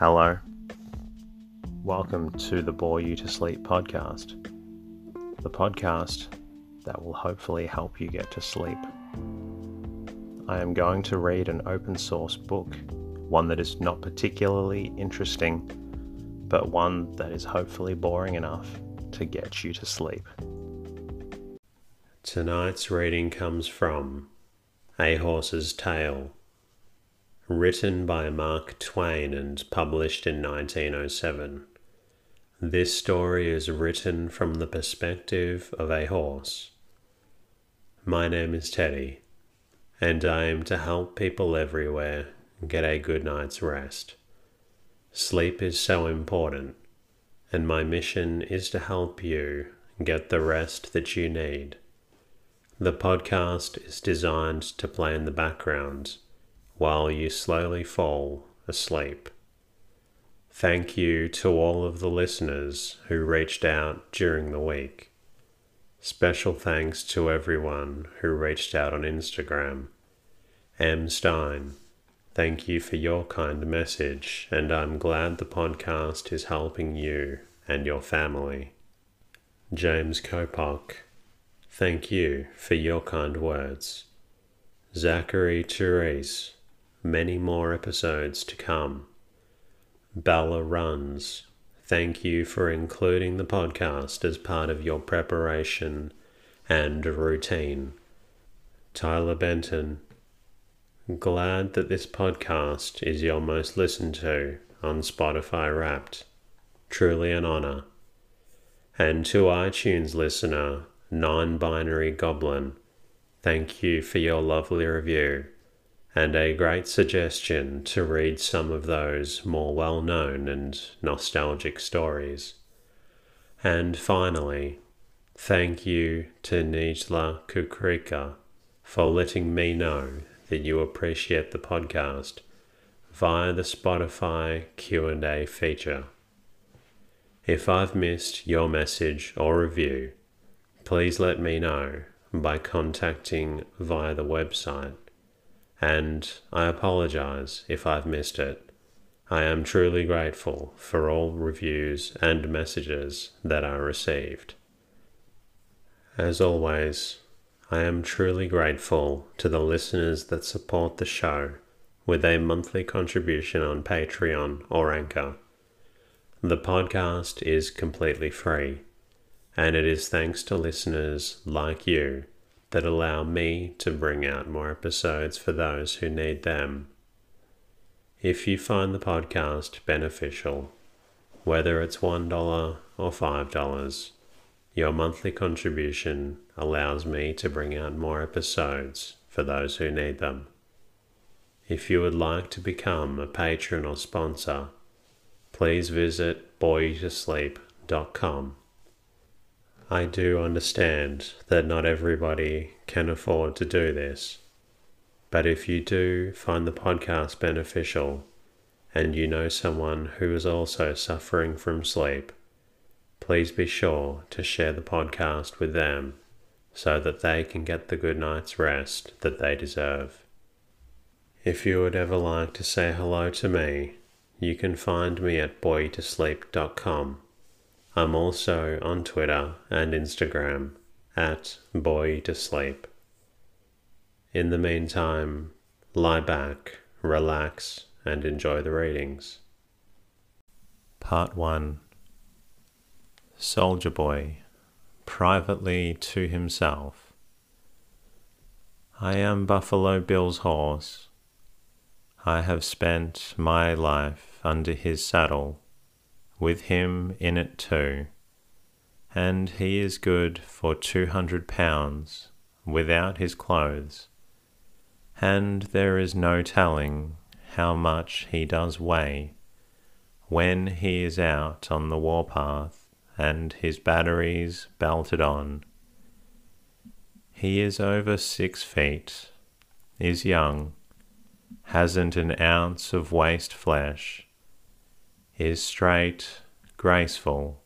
Hello. Welcome to the Bore You to Sleep podcast, the podcast that will hopefully help you get to sleep. I am going to read an open source book, one that is not particularly interesting, but one that is hopefully boring enough to get you to sleep. Tonight's reading comes from A Horse's Tale, written by Mark Twain and published in 1907. This story is written from the perspective of a horse. My name is Teddy, and I am to help people everywhere get a good night's rest. Sleep is so important, and my mission is to help you get the rest that you need. The podcast is designed to play in the background while you slowly fall asleep. Thank you to all of the listeners who reached out during the week. Special thanks to everyone who reached out on Instagram. M. Stein, thank you for your kind message, and I'm glad the podcast is helping you and your family. James Kopok, Thank you for your kind words. Zachary Therese, many more episodes to come. Bella Runs, thank you for including the podcast as part of your preparation and routine. Tyler Benton, glad that this podcast is your most listened to on Spotify Wrapped. Truly an honor. And to iTunes listener non binary goblin, thank you for your lovely review and a great suggestion to read some of those more well known and nostalgic stories. And finally, thank you to Nijla Kukrika for letting me know that you appreciate the podcast via the Spotify Q&A feature. If I've missed your message or review, please let me know by contacting via the website. And I apologize if I've missed it. I am truly grateful for all reviews and messages that are received. As always, I am truly grateful to the listeners that support the show with a monthly contribution on Patreon or Anchor. The podcast is completely free and it is thanks to listeners like you that allow me to bring out more episodes for those who need them. If you find the podcast beneficial, whether it's $1 or $5, your monthly contribution allows me to bring out more episodes for those who need them. If you would like to become a patron or sponsor, please visit boreyoutosleep.com I do understand that not everybody can afford to do this. But if you do find the podcast beneficial and you know someone who is also suffering from sleep, please be sure to share the podcast with them so that they can get the good night's rest that they deserve. If you would ever like to say hello to me, you can find me at boreyoutosleep.com I'm also on Twitter and Instagram at Boy to Sleep. In the meantime, lie back, relax, and enjoy the readings. Part 1 Soldier Boy, privately to himself. I am Buffalo Bill's horse. I have spent my life under his saddle with him in it too, and he is good for two hundred pounds without his clothes, and there is no telling how much he does weigh when he is out on the warpath and his batteries belted on. He is over six feet, is young, hasn't an ounce of waste flesh, is straight, graceful,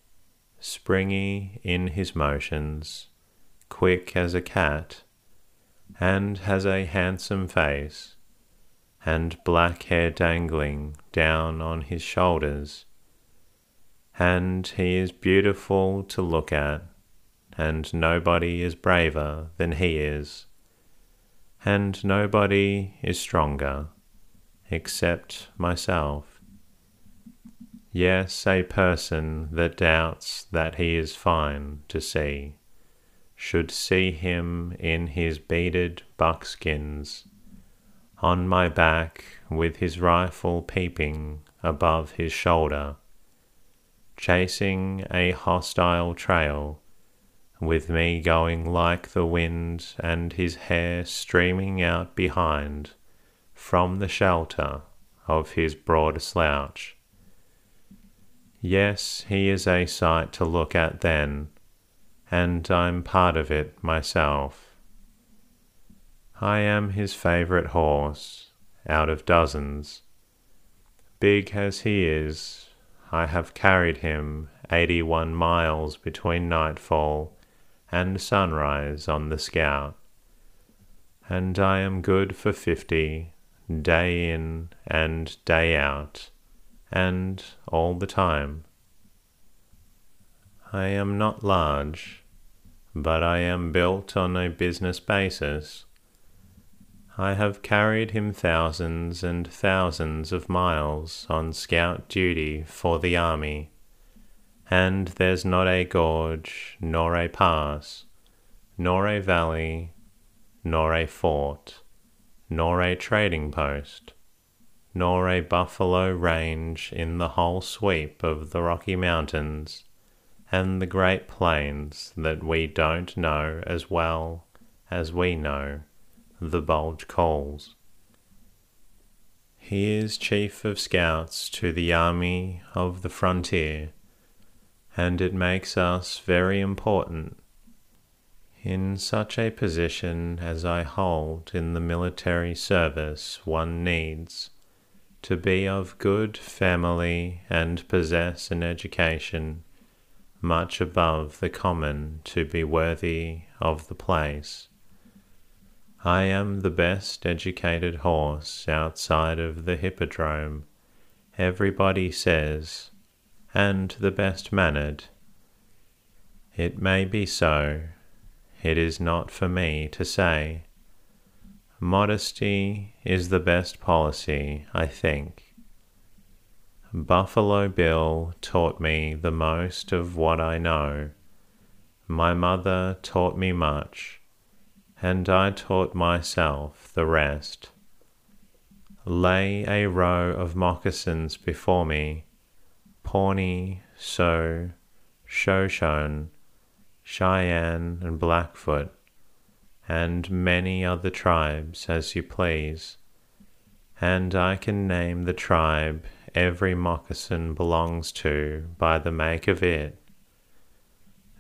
springy in his motions, quick as a cat, and has a handsome face, and black hair dangling down on his shoulders. And he is beautiful to look at, and nobody is braver than he is, and nobody is stronger except myself. Yes, a person that doubts that he is fine to see should see him in his beaded buckskins, on my back with his rifle peeping above his shoulder, chasing a hostile trail, with me going like the wind and his hair streaming out behind from the shelter of his broad slouch. Yes, he is a sight to look at then, and I'm part of it myself. I am his favourite horse, out of dozens. Big as he is, I have carried him eighty one miles between nightfall and sunrise on the scout, and I am good for fifty, day in and day out and all the time. I am not large, but I am built on a business basis. I have carried him thousands and thousands of miles on scout duty for the army, and there's not a gorge, nor a pass, nor a valley, nor a fort, nor a trading post, nor a buffalo range in the whole sweep of the Rocky Mountains and the Great Plains that we don't know as well as we know the Bulge Coals. He is Chief of Scouts to the Army of the Frontier, and it makes us very important. In such a position as I hold in the military service, one needs to be of good family and possess an education much above the common to be worthy of the place. I am the best educated horse outside of the hippodrome, everybody says, and the best mannered. It may be so, it is not for me to say. Modesty is the best policy, I think. Buffalo Bill taught me the most of what I know. My mother taught me much, and I taught myself the rest. Lay a row of moccasins before me, Pawnee, Sioux, Shoshone, Cheyenne, and Blackfoot and many other tribes as you please, and I can name the tribe every moccasin belongs to by the make of it.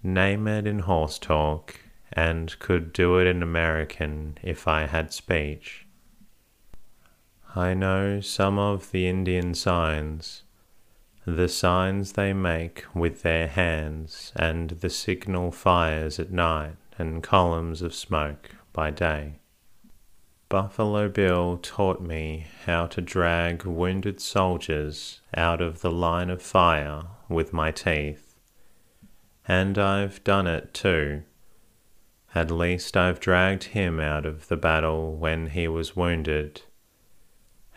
Name it in horse talk, and could do it in American if I had speech. I know some of the Indian signs, the signs they make with their hands, and the signal fires at night and columns of smoke by day. Buffalo Bill taught me how to drag wounded soldiers out of the line of fire with my teeth. And I've done it too. At least I've dragged him out of the battle when he was wounded.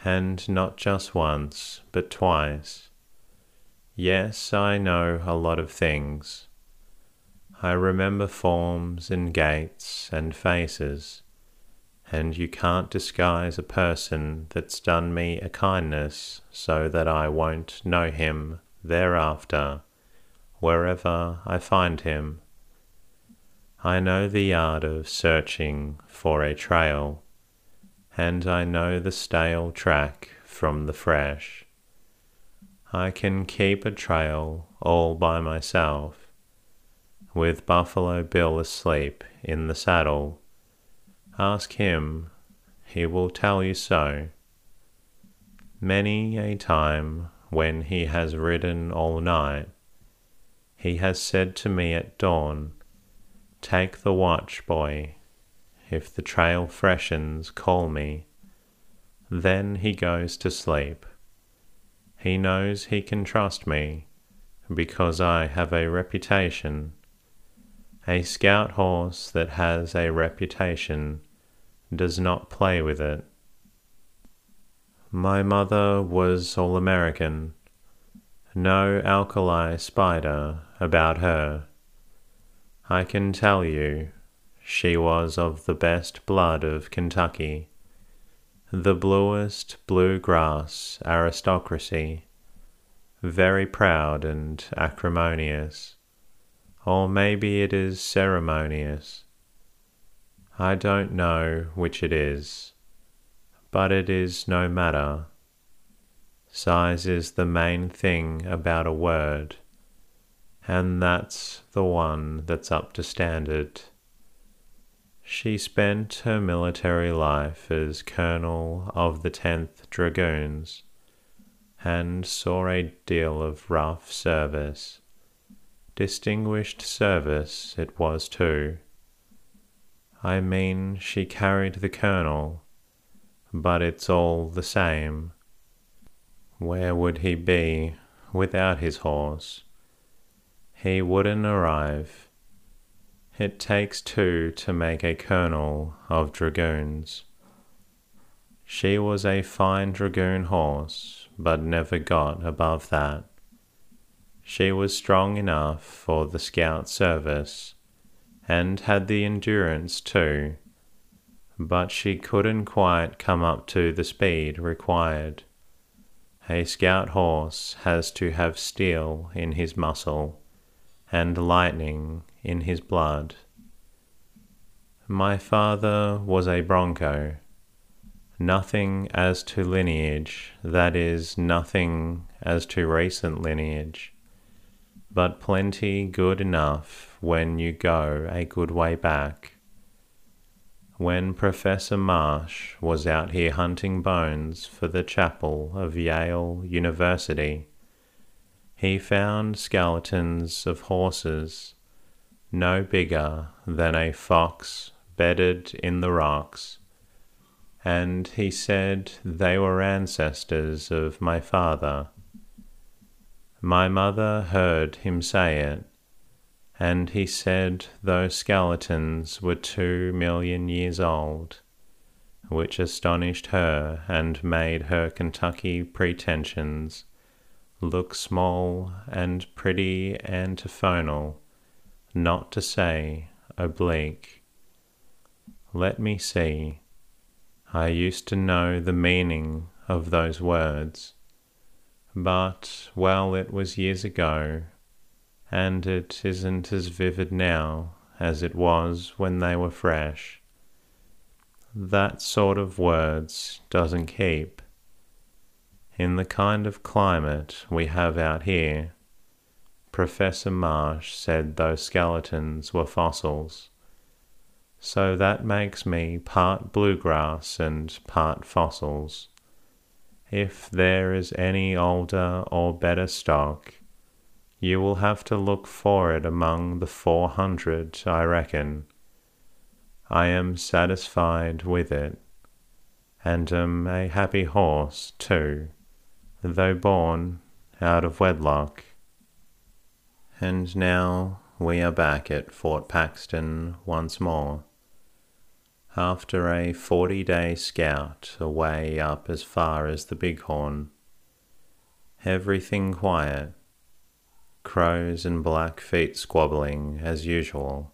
And not just once, but twice. Yes, I know a lot of things. I remember forms and gaits and faces, and you can't disguise a person that's done me a kindness so that I won't know him thereafter, wherever I find him. I know the art of searching for a trail, and I know the stale track from the fresh. I can keep a trail all by myself with Buffalo Bill asleep in the saddle. Ask him, he will tell you so. Many a time when he has ridden all night, he has said to me at dawn, Take the watch, boy. If the trail freshens, call me. Then he goes to sleep. He knows he can trust me because I have a reputation. A scout horse that has a reputation does not play with it. My mother was all American. No alkali spider about her. I can tell you, she was of the best blood of Kentucky, the bluest blue grass aristocracy, very proud and acrimonious, or maybe it is ceremonious. I don't know which it is but it is no matter. Size is the main thing about a word, and that's the one that's up to standard. She spent her military life as colonel of the 10th Dragoons and saw a deal of rough service. Distinguished service it was too. I mean, she carried the colonel but it's all the same. Where would he be without his horse? He wouldn't arrive. It takes two to make a colonel of dragoons. She was a fine dragoon horse, but never got above that. She was strong enough for the scout service, and had the endurance too but she couldn't quite come up to the speed required. A scout horse has to have steel in his muscle and lightning in his blood. My father was a bronco. Nothing as to lineage, that is, nothing as to recent lineage, but plenty good enough when you go a good way back when Professor Marsh was out here hunting bones for the chapel of Yale University, he found skeletons of horses no bigger than a fox bedded in the rocks, and he said they were ancestors of my father. My mother heard him say it and he said those skeletons were two million years old, which astonished her and made her Kentucky pretensions look small and pretty antiphonal, not to say oblique. Let me see. I used to know the meaning of those words, but, well, it was years ago, and it isn't as vivid now as it was when they were fresh. That sort of words doesn't keep. In the kind of climate we have out here, Professor Marsh said those skeletons were fossils. So that makes me part bluegrass and part fossils. If there is any older or better stock, you will have to look for it among the four hundred, I reckon. I am satisfied with it, and am a happy horse, too, though born out of wedlock. And now we are back at Fort Paxton once more. After a forty day scout away up as far as the Bighorn. Everything quiet crows and blackfeet squabbling as usual,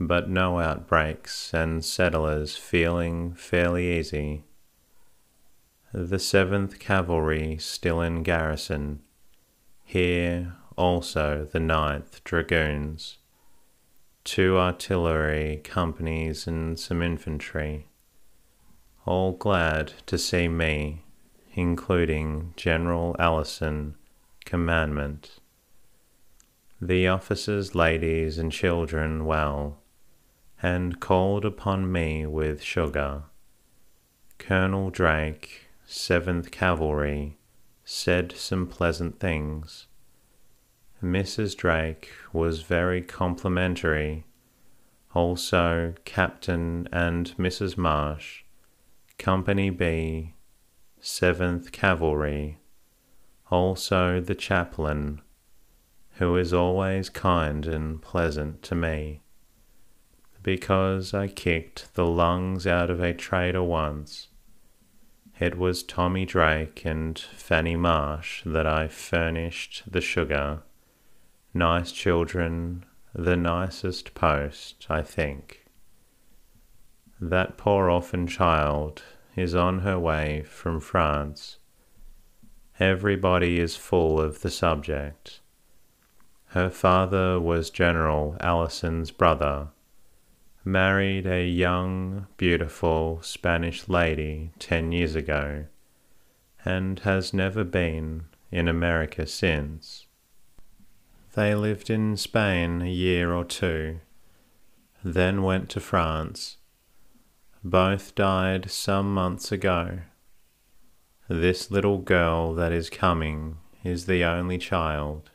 but no outbreaks and settlers feeling fairly easy. The 7th Cavalry still in garrison, here also the 9th Dragoons, two artillery companies and some infantry, all glad to see me, including General Allison, commandment the officers, ladies, and children well, and called upon me with sugar. Colonel Drake, Seventh Cavalry, said some pleasant things. Mrs. Drake was very complimentary. Also, Captain and Mrs. Marsh, Company B, 7th Cavalry, also the chaplain, who is always kind and pleasant to me, because I kicked the lungs out of a trader once. It was Tommy Drake and Fanny Marsh that I furnished the sugar. Nice children, the nicest post, I think. That poor orphan child is on her way from France. Everybody is full of the subject. Her father was General Allison's brother, married a young, beautiful Spanish lady ten years ago, and has never been in America since. They lived in Spain a year or two, then went to France. Both died some months ago. This little girl that is coming is the only child.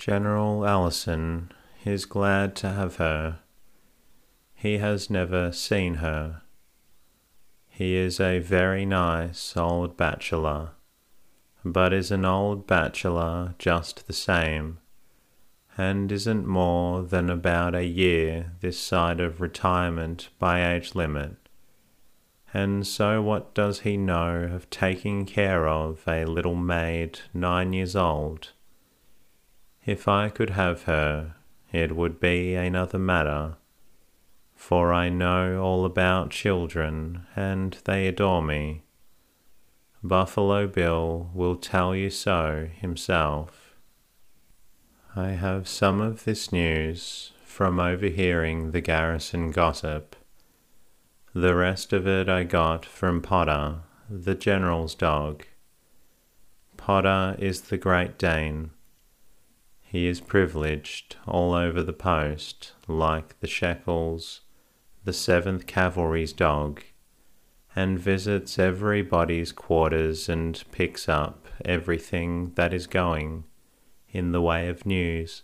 General Allison is glad to have her. He has never seen her. He is a very nice old bachelor but is an old bachelor just the same, and isn't more than about a year this side of retirement by age limit. And so, what does he know of taking care of a little maid nine years old? If I could have her, it would be another matter, for I know all about children, and they adore me Buffalo Bill will tell you so himself. I have some of this news from overhearing the garrison gossip. The rest of it I got from Potter, the general's dog. Potter is the Great Dane. He is privileged all over the post, like the Shekels, the Seventh Cavalry's dog and visits everybody's quarters and picks up everything that is going in the way of news.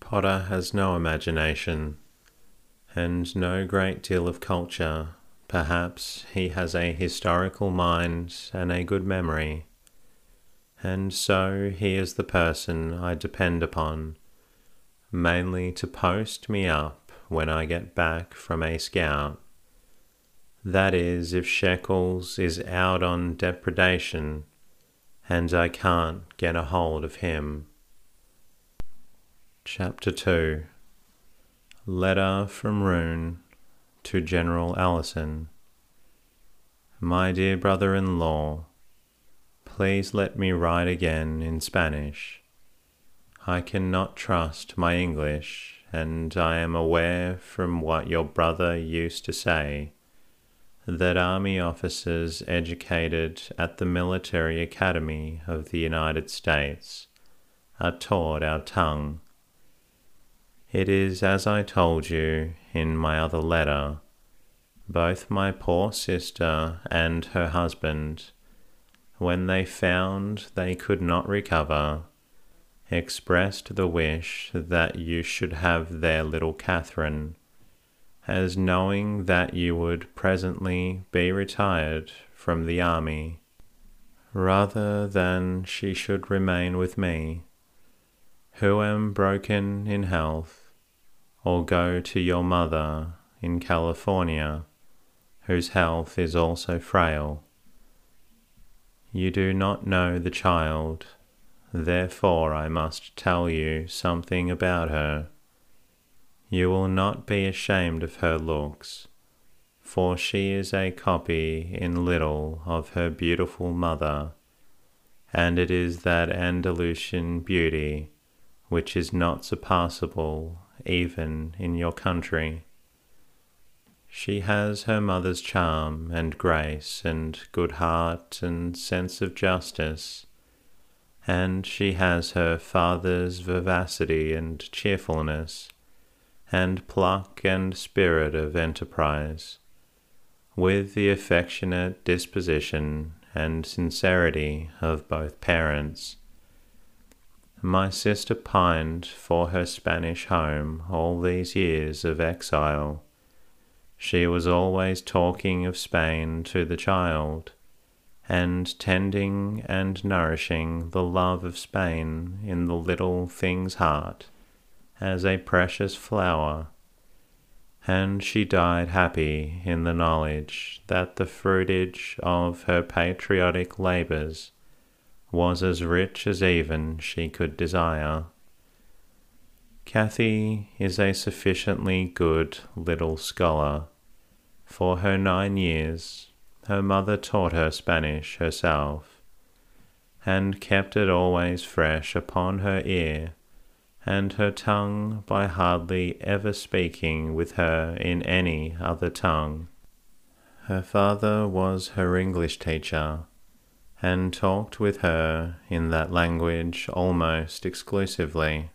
Potter has no imagination and no great deal of culture. Perhaps he has a historical mind and a good memory, and so he is the person I depend upon, mainly to post me up when I get back from a scout that is, if Shekels is out on depredation and I can't get a hold of him. Chapter 2 Letter from Rouen to General Allison. My dear brother in law, please let me write again in Spanish. I cannot trust my English, and I am aware from what your brother used to say that army officers educated at the military academy of the United States are taught our tongue. It is as I told you in my other letter. Both my poor sister and her husband, when they found they could not recover, expressed the wish that you should have their little Catherine as knowing that you would presently be retired from the army, rather than she should remain with me, who am broken in health, or go to your mother in California, whose health is also frail. You do not know the child, therefore I must tell you something about her. You will not be ashamed of her looks, for she is a copy in little of her beautiful mother, and it is that Andalusian beauty which is not surpassable even in your country. She has her mother's charm and grace and good heart and sense of justice, and she has her father's vivacity and cheerfulness and pluck and spirit of enterprise, with the affectionate disposition and sincerity of both parents. My sister pined for her Spanish home all these years of exile, She was always talking of Spain to the child, and tending and nourishing the love of Spain in the little thing's heart as a precious flower, and she died happy in the knowledge that the fruitage of her patriotic labours was as rich as even she could desire. Cathy is a sufficiently good little scholar. For her nine years, her mother taught her Spanish herself, and kept it always fresh upon her ear and her tongue by hardly ever speaking with her in any other tongue. Her father was her English teacher, and talked with her in that language almost exclusively.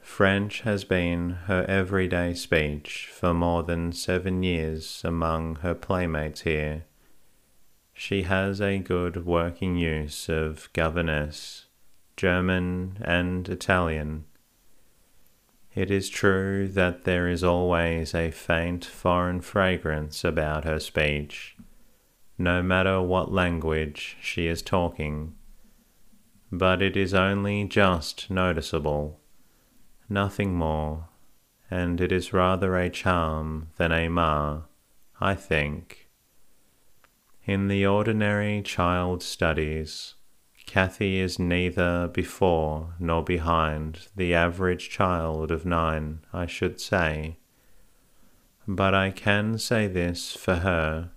French has been her everyday speech for more than seven years among her playmates here. She has a good working use of governess, German, and Italian. It is true that there is always a faint foreign fragrance about her speech, no matter what language she is talking, but it is only just noticeable nothing more, and it is rather a charm than a mar, I think. In the ordinary child studies, Cathy is neither before nor behind the average child of nine, I should say. But I can say this for her.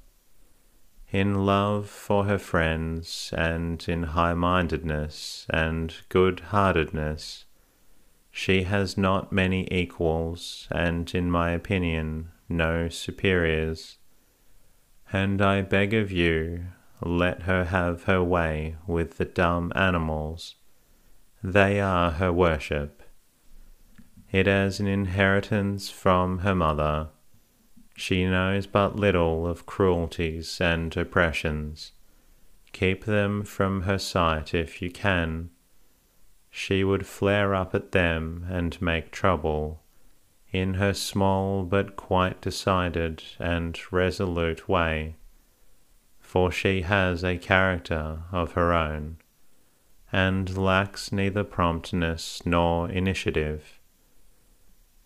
In love for her friends, and in high mindedness and good heartedness, she has not many equals, and, in my opinion, no superiors. And I beg of you, let her have her way with the dumb animals. They are her worship. It is an inheritance from her mother. She knows but little of cruelties and oppressions. Keep them from her sight if you can she would flare up at them and make trouble, in her small but quite decided and resolute way, for she has a character of her own, and lacks neither promptness nor initiative.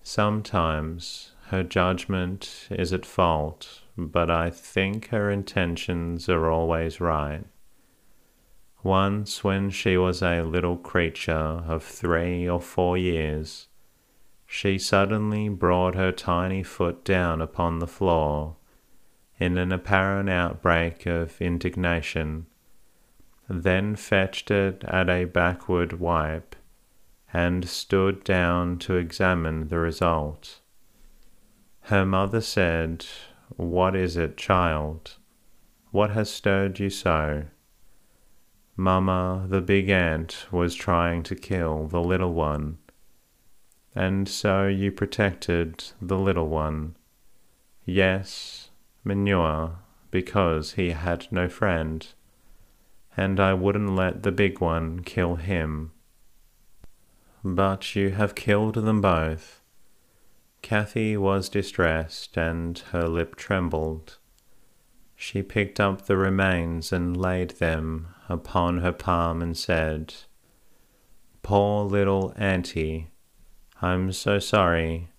Sometimes her judgment is at fault, but I think her intentions are always right. Once, when she was a little creature of three or four years, she suddenly brought her tiny foot down upon the floor in an apparent outbreak of indignation, then fetched it at a backward wipe, and stood down to examine the result. Her mother said, What is it, child? What has stirred you so? Mamma, the big ant, was trying to kill the little one. And so you protected the little one. Yes, manure, because he had no friend. And I wouldn't let the big one kill him. But you have killed them both. Cathy was distressed, and her lip trembled. She picked up the remains and laid them upon her palm and said, Poor little auntie, I'm so sorry.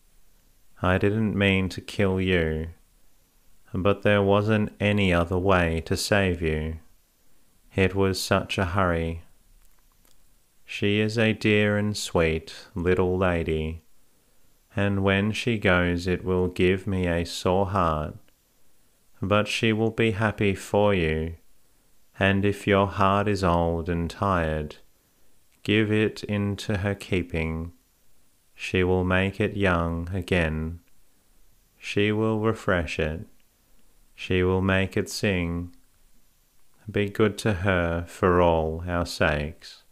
I didn't mean to kill you, but there wasn't any other way to save you. It was such a hurry. She is a dear and sweet little lady, and when she goes it will give me a sore heart but she will be happy for you. And if your heart is old and tired, give it into her keeping. She will make it young again. She will refresh it. She will make it sing. Be good to her for all our sakes.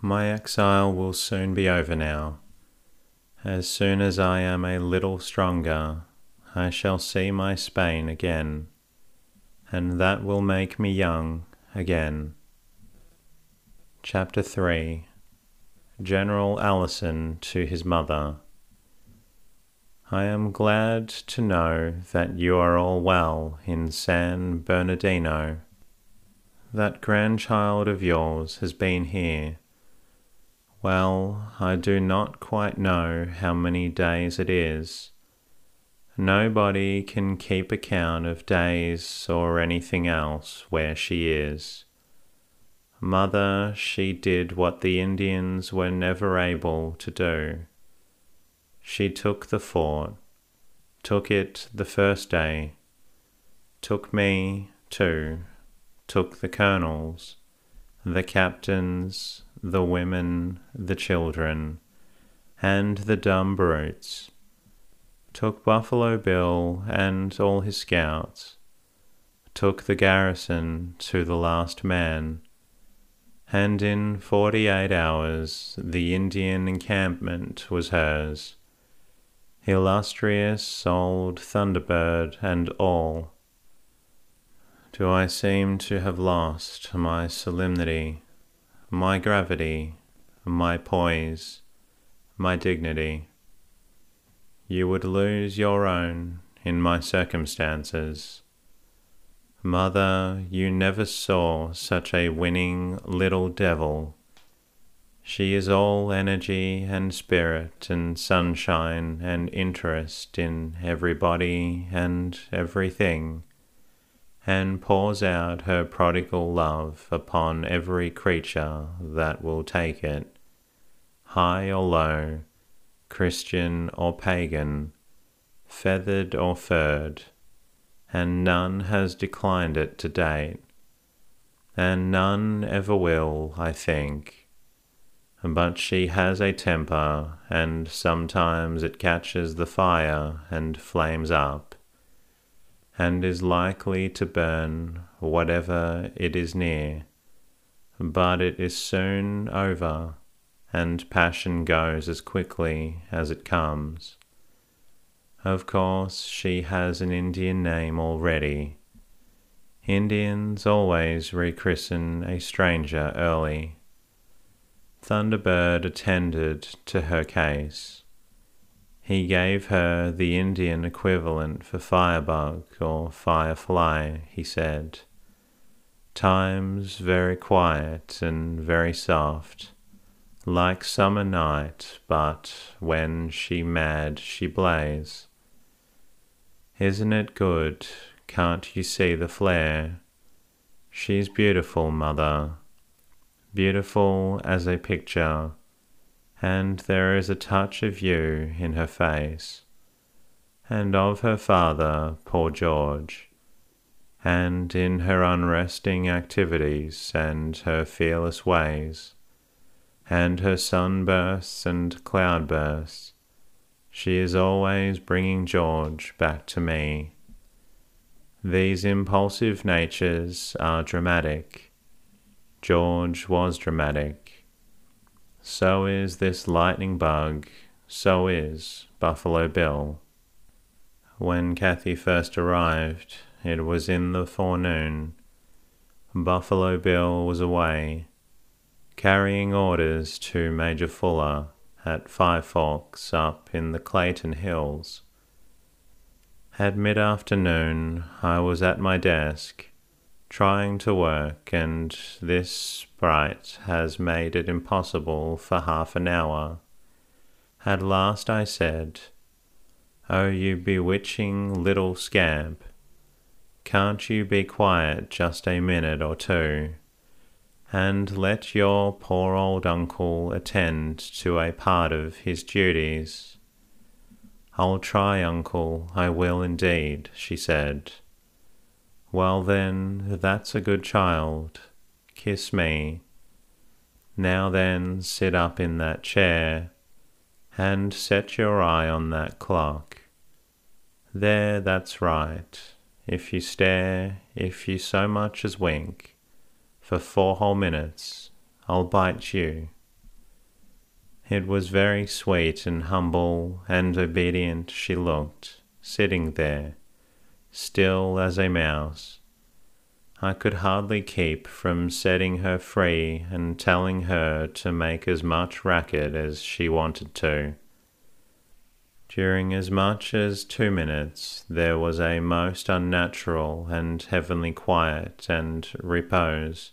My exile will soon be over now. As soon as I am a little stronger, I shall see my Spain again, and that will make me young again. Chapter 3 General Allison to his mother. I am glad to know that you are all well in San Bernardino. That grandchild of yours has been here. Well, I do not quite know how many days it is. Nobody can keep account of days or anything else where she is. Mother, she did what the Indians were never able to do. She took the fort, took it the first day, took me too, took the colonels, the captains, the women, the children, and the dumb brutes, took Buffalo Bill and all his scouts, took the garrison to the last man, and in forty eight hours the Indian encampment was hers illustrious old Thunderbird and all. Do I seem to have lost my solemnity, my gravity, my poise, my dignity? You would lose your own in my circumstances. Mother, you never saw such a winning little devil she is all energy and spirit and sunshine and interest in everybody and everything, and pours out her prodigal love upon every creature that will take it, high or low, Christian or pagan, feathered or furred, and none has declined it to date, and none ever will, I think but she has a temper, and sometimes it catches the fire and flames up, and is likely to burn whatever it is near. But it is soon over, and passion goes as quickly as it comes. Of course, she has an Indian name already. Indians always rechristen a stranger early Thunderbird attended to her case. He gave her the Indian equivalent for firebug or firefly, he said. Times very quiet and very soft, like summer night, but when she mad she blaze. Isn't it good? Can't you see the flare? She's beautiful, mother beautiful as a picture, and there is a touch of you in her face, and of her father, poor George, and in her unresting activities and her fearless ways, and her sunbursts and cloudbursts. She is always bringing George back to me. These impulsive natures are dramatic George was dramatic. So is this lightning bug. So is Buffalo Bill. When Cathy first arrived, it was in the forenoon. Buffalo Bill was away, carrying orders to Major Fuller at Five Forks up in the Clayton Hills. At mid afternoon, I was at my desk trying to work, and this sprite has made it impossible for half an hour. At last I said, Oh, you bewitching little scamp, can't you be quiet just a minute or two, and let your poor old uncle attend to a part of his duties? I'll try, uncle, I will indeed, she said. Well, then, that's a good child. Kiss me. Now then, sit up in that chair and set your eye on that clock. There, that's right. If you stare, if you so much as wink, for four whole minutes, I'll bite you. It was very sweet and humble and obedient she looked, sitting there still as a mouse. I could hardly keep from setting her free and telling her to make as much racket as she wanted to. During as much as two minutes, there was a most unnatural and heavenly quiet and repose.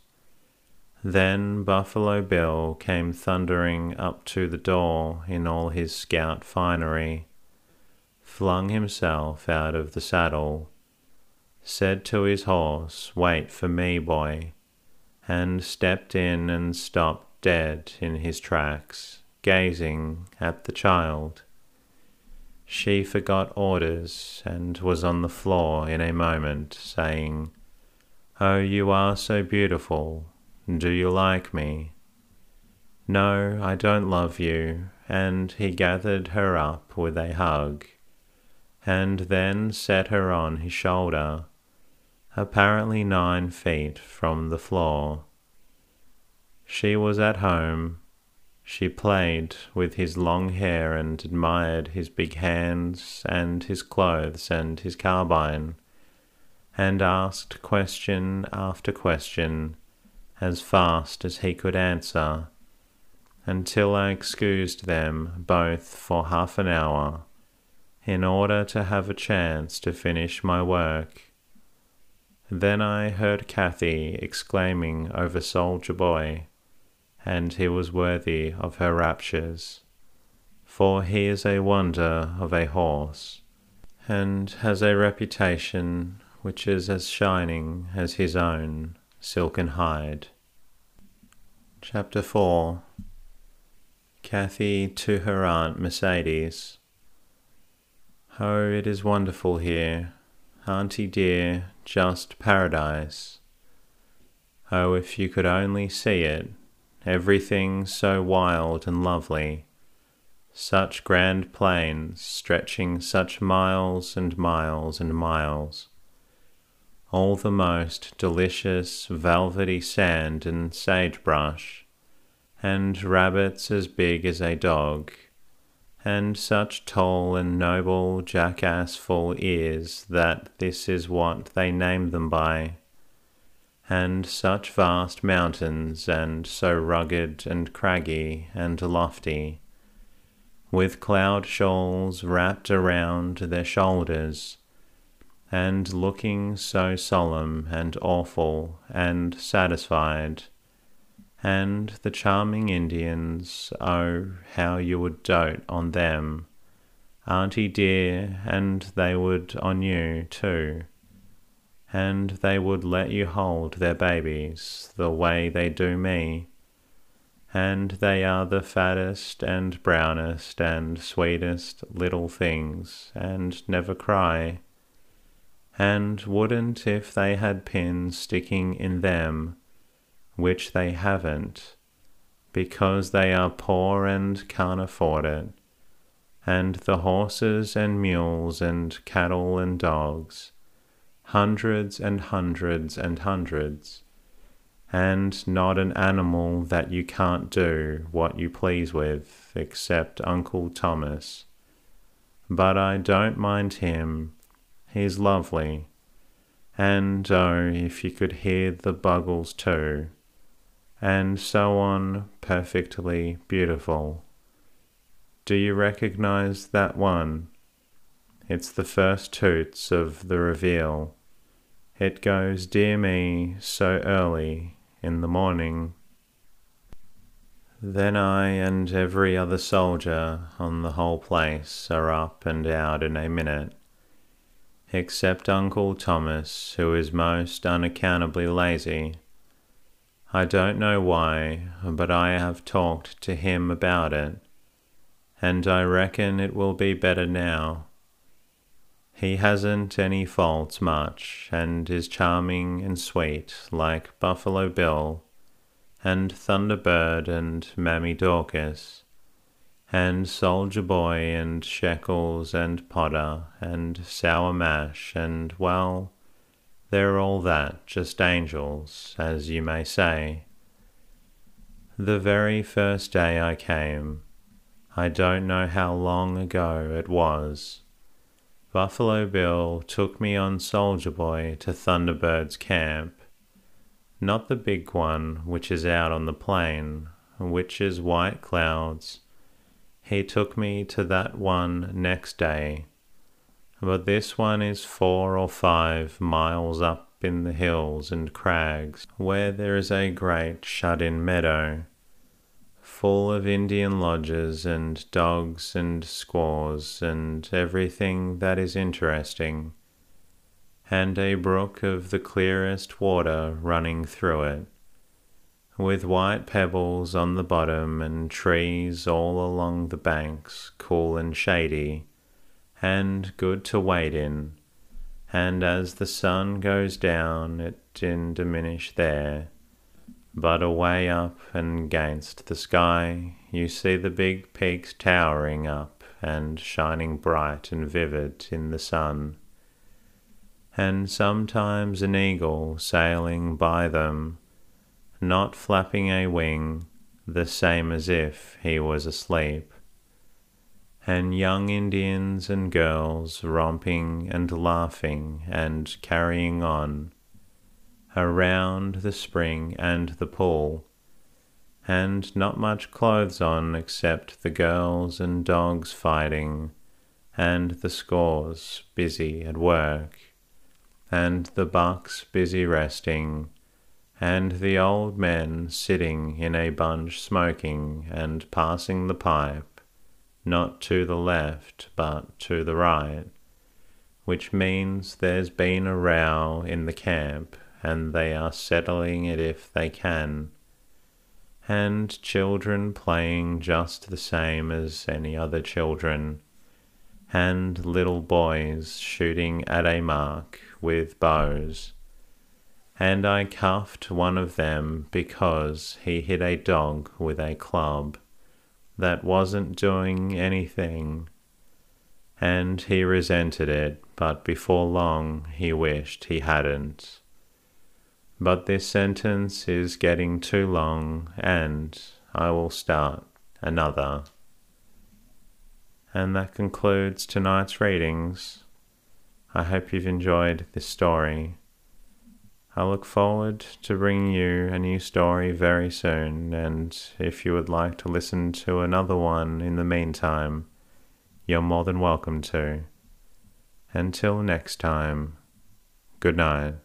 Then Buffalo Bill came thundering up to the door in all his scout finery, flung himself out of the saddle, said to his horse, Wait for me, boy, and stepped in and stopped dead in his tracks, gazing at the child. She forgot orders and was on the floor in a moment, saying, Oh, you are so beautiful. Do you like me? No, I don't love you. And he gathered her up with a hug, and then set her on his shoulder, apparently nine feet from the floor. She was at home she played with his long hair and admired his big hands and his clothes and his carbine, and asked question after question as fast as he could answer, until I excused them both for half an hour in order to have a chance to finish my work. Then I heard Cathy exclaiming over Soldier Boy and he was worthy of her raptures. For he is a wonder of a horse, and has a reputation which is as shining as his own silken hide. Chapter 4 Cathy to her Aunt Mercedes. Oh, it is wonderful here, Auntie dear, just paradise. Oh, if you could only see it, everything so wild and lovely, such grand plains stretching such miles and miles and miles, all the most delicious velvety sand and sagebrush, and rabbits as big as a dog, and such tall and noble jackassful ears that this is what they name them by. And such vast mountains, and so rugged and craggy and lofty, with cloud shawls wrapped around their shoulders, and looking so solemn and awful and satisfied, and the charming Indians, oh, how you would dote on them, auntie dear, and they would on you too. And they would let you hold their babies the way they do me. And they are the fattest and brownest and sweetest little things, and never cry, and wouldn't if they had pins sticking in them, which they haven't, because they are poor and can't afford it. And the horses and mules and cattle and dogs, hundreds and hundreds and hundreds, and not an animal that you can't do what you please with except Uncle Thomas. But I don't mind him, he's lovely. And oh, if you could hear the bugles too, and so on, perfectly beautiful. Do you recognize that one? It's the first toots of the reveille. It goes, Dear me, so early in the morning. Then I and every other soldier on the whole place are up and out in a minute, except Uncle Thomas, who is most unaccountably lazy. I don't know why, but I have talked to him about it, and I reckon it will be better now. He hasn't any faults much, and is charming and sweet like Buffalo Bill, and Thunderbird and Mammy Dorcas, and Soldier Boy and Shekels and Potter and Sour Mash, and well, they're all that, just angels, as you may say. The very first day I came, I don't know how long ago it was Buffalo Bill took me on Soldier Boy to Thunderbird's camp. Not the big one which is out on the plain, which is white clouds. he took me to that one next day, but this one is four or five miles up in the hills and crags, where there is a great shut in meadow, full of Indian lodges and dogs and squaws and everything that is interesting, and a brook of the clearest water running through it with white pebbles on the bottom and trees all along the banks, cool and shady, and good to wade in. And as the sun goes down, it didn't diminish there. But away up and against the sky, you see the big peaks towering up and shining bright and vivid in the sun. And sometimes an eagle sailing by them not flapping a wing, the same as if he was asleep. And young Indians and girls romping and laughing and carrying on around the spring and the pool, and not much clothes on except the girls and dogs fighting, and the squaws busy at work, and the bucks busy resting and the old men sitting in a bunch smoking and passing the pipe, not to the left but to the right, which means there's been a row in the camp and they are settling it if they can, and children playing just the same as any other children, and little boys shooting at a mark with bows. And I cuffed one of them because he hit a dog with a club that wasn't doing anything, and he resented it, but before long he wished he hadn't. But this sentence is getting too long, and I will start another. And that concludes tonight's readings. I hope you've enjoyed this story. I look forward to bringing you a new story very soon, and if you would like to listen to another one in the meantime, you're more than welcome to. Until next time, good night.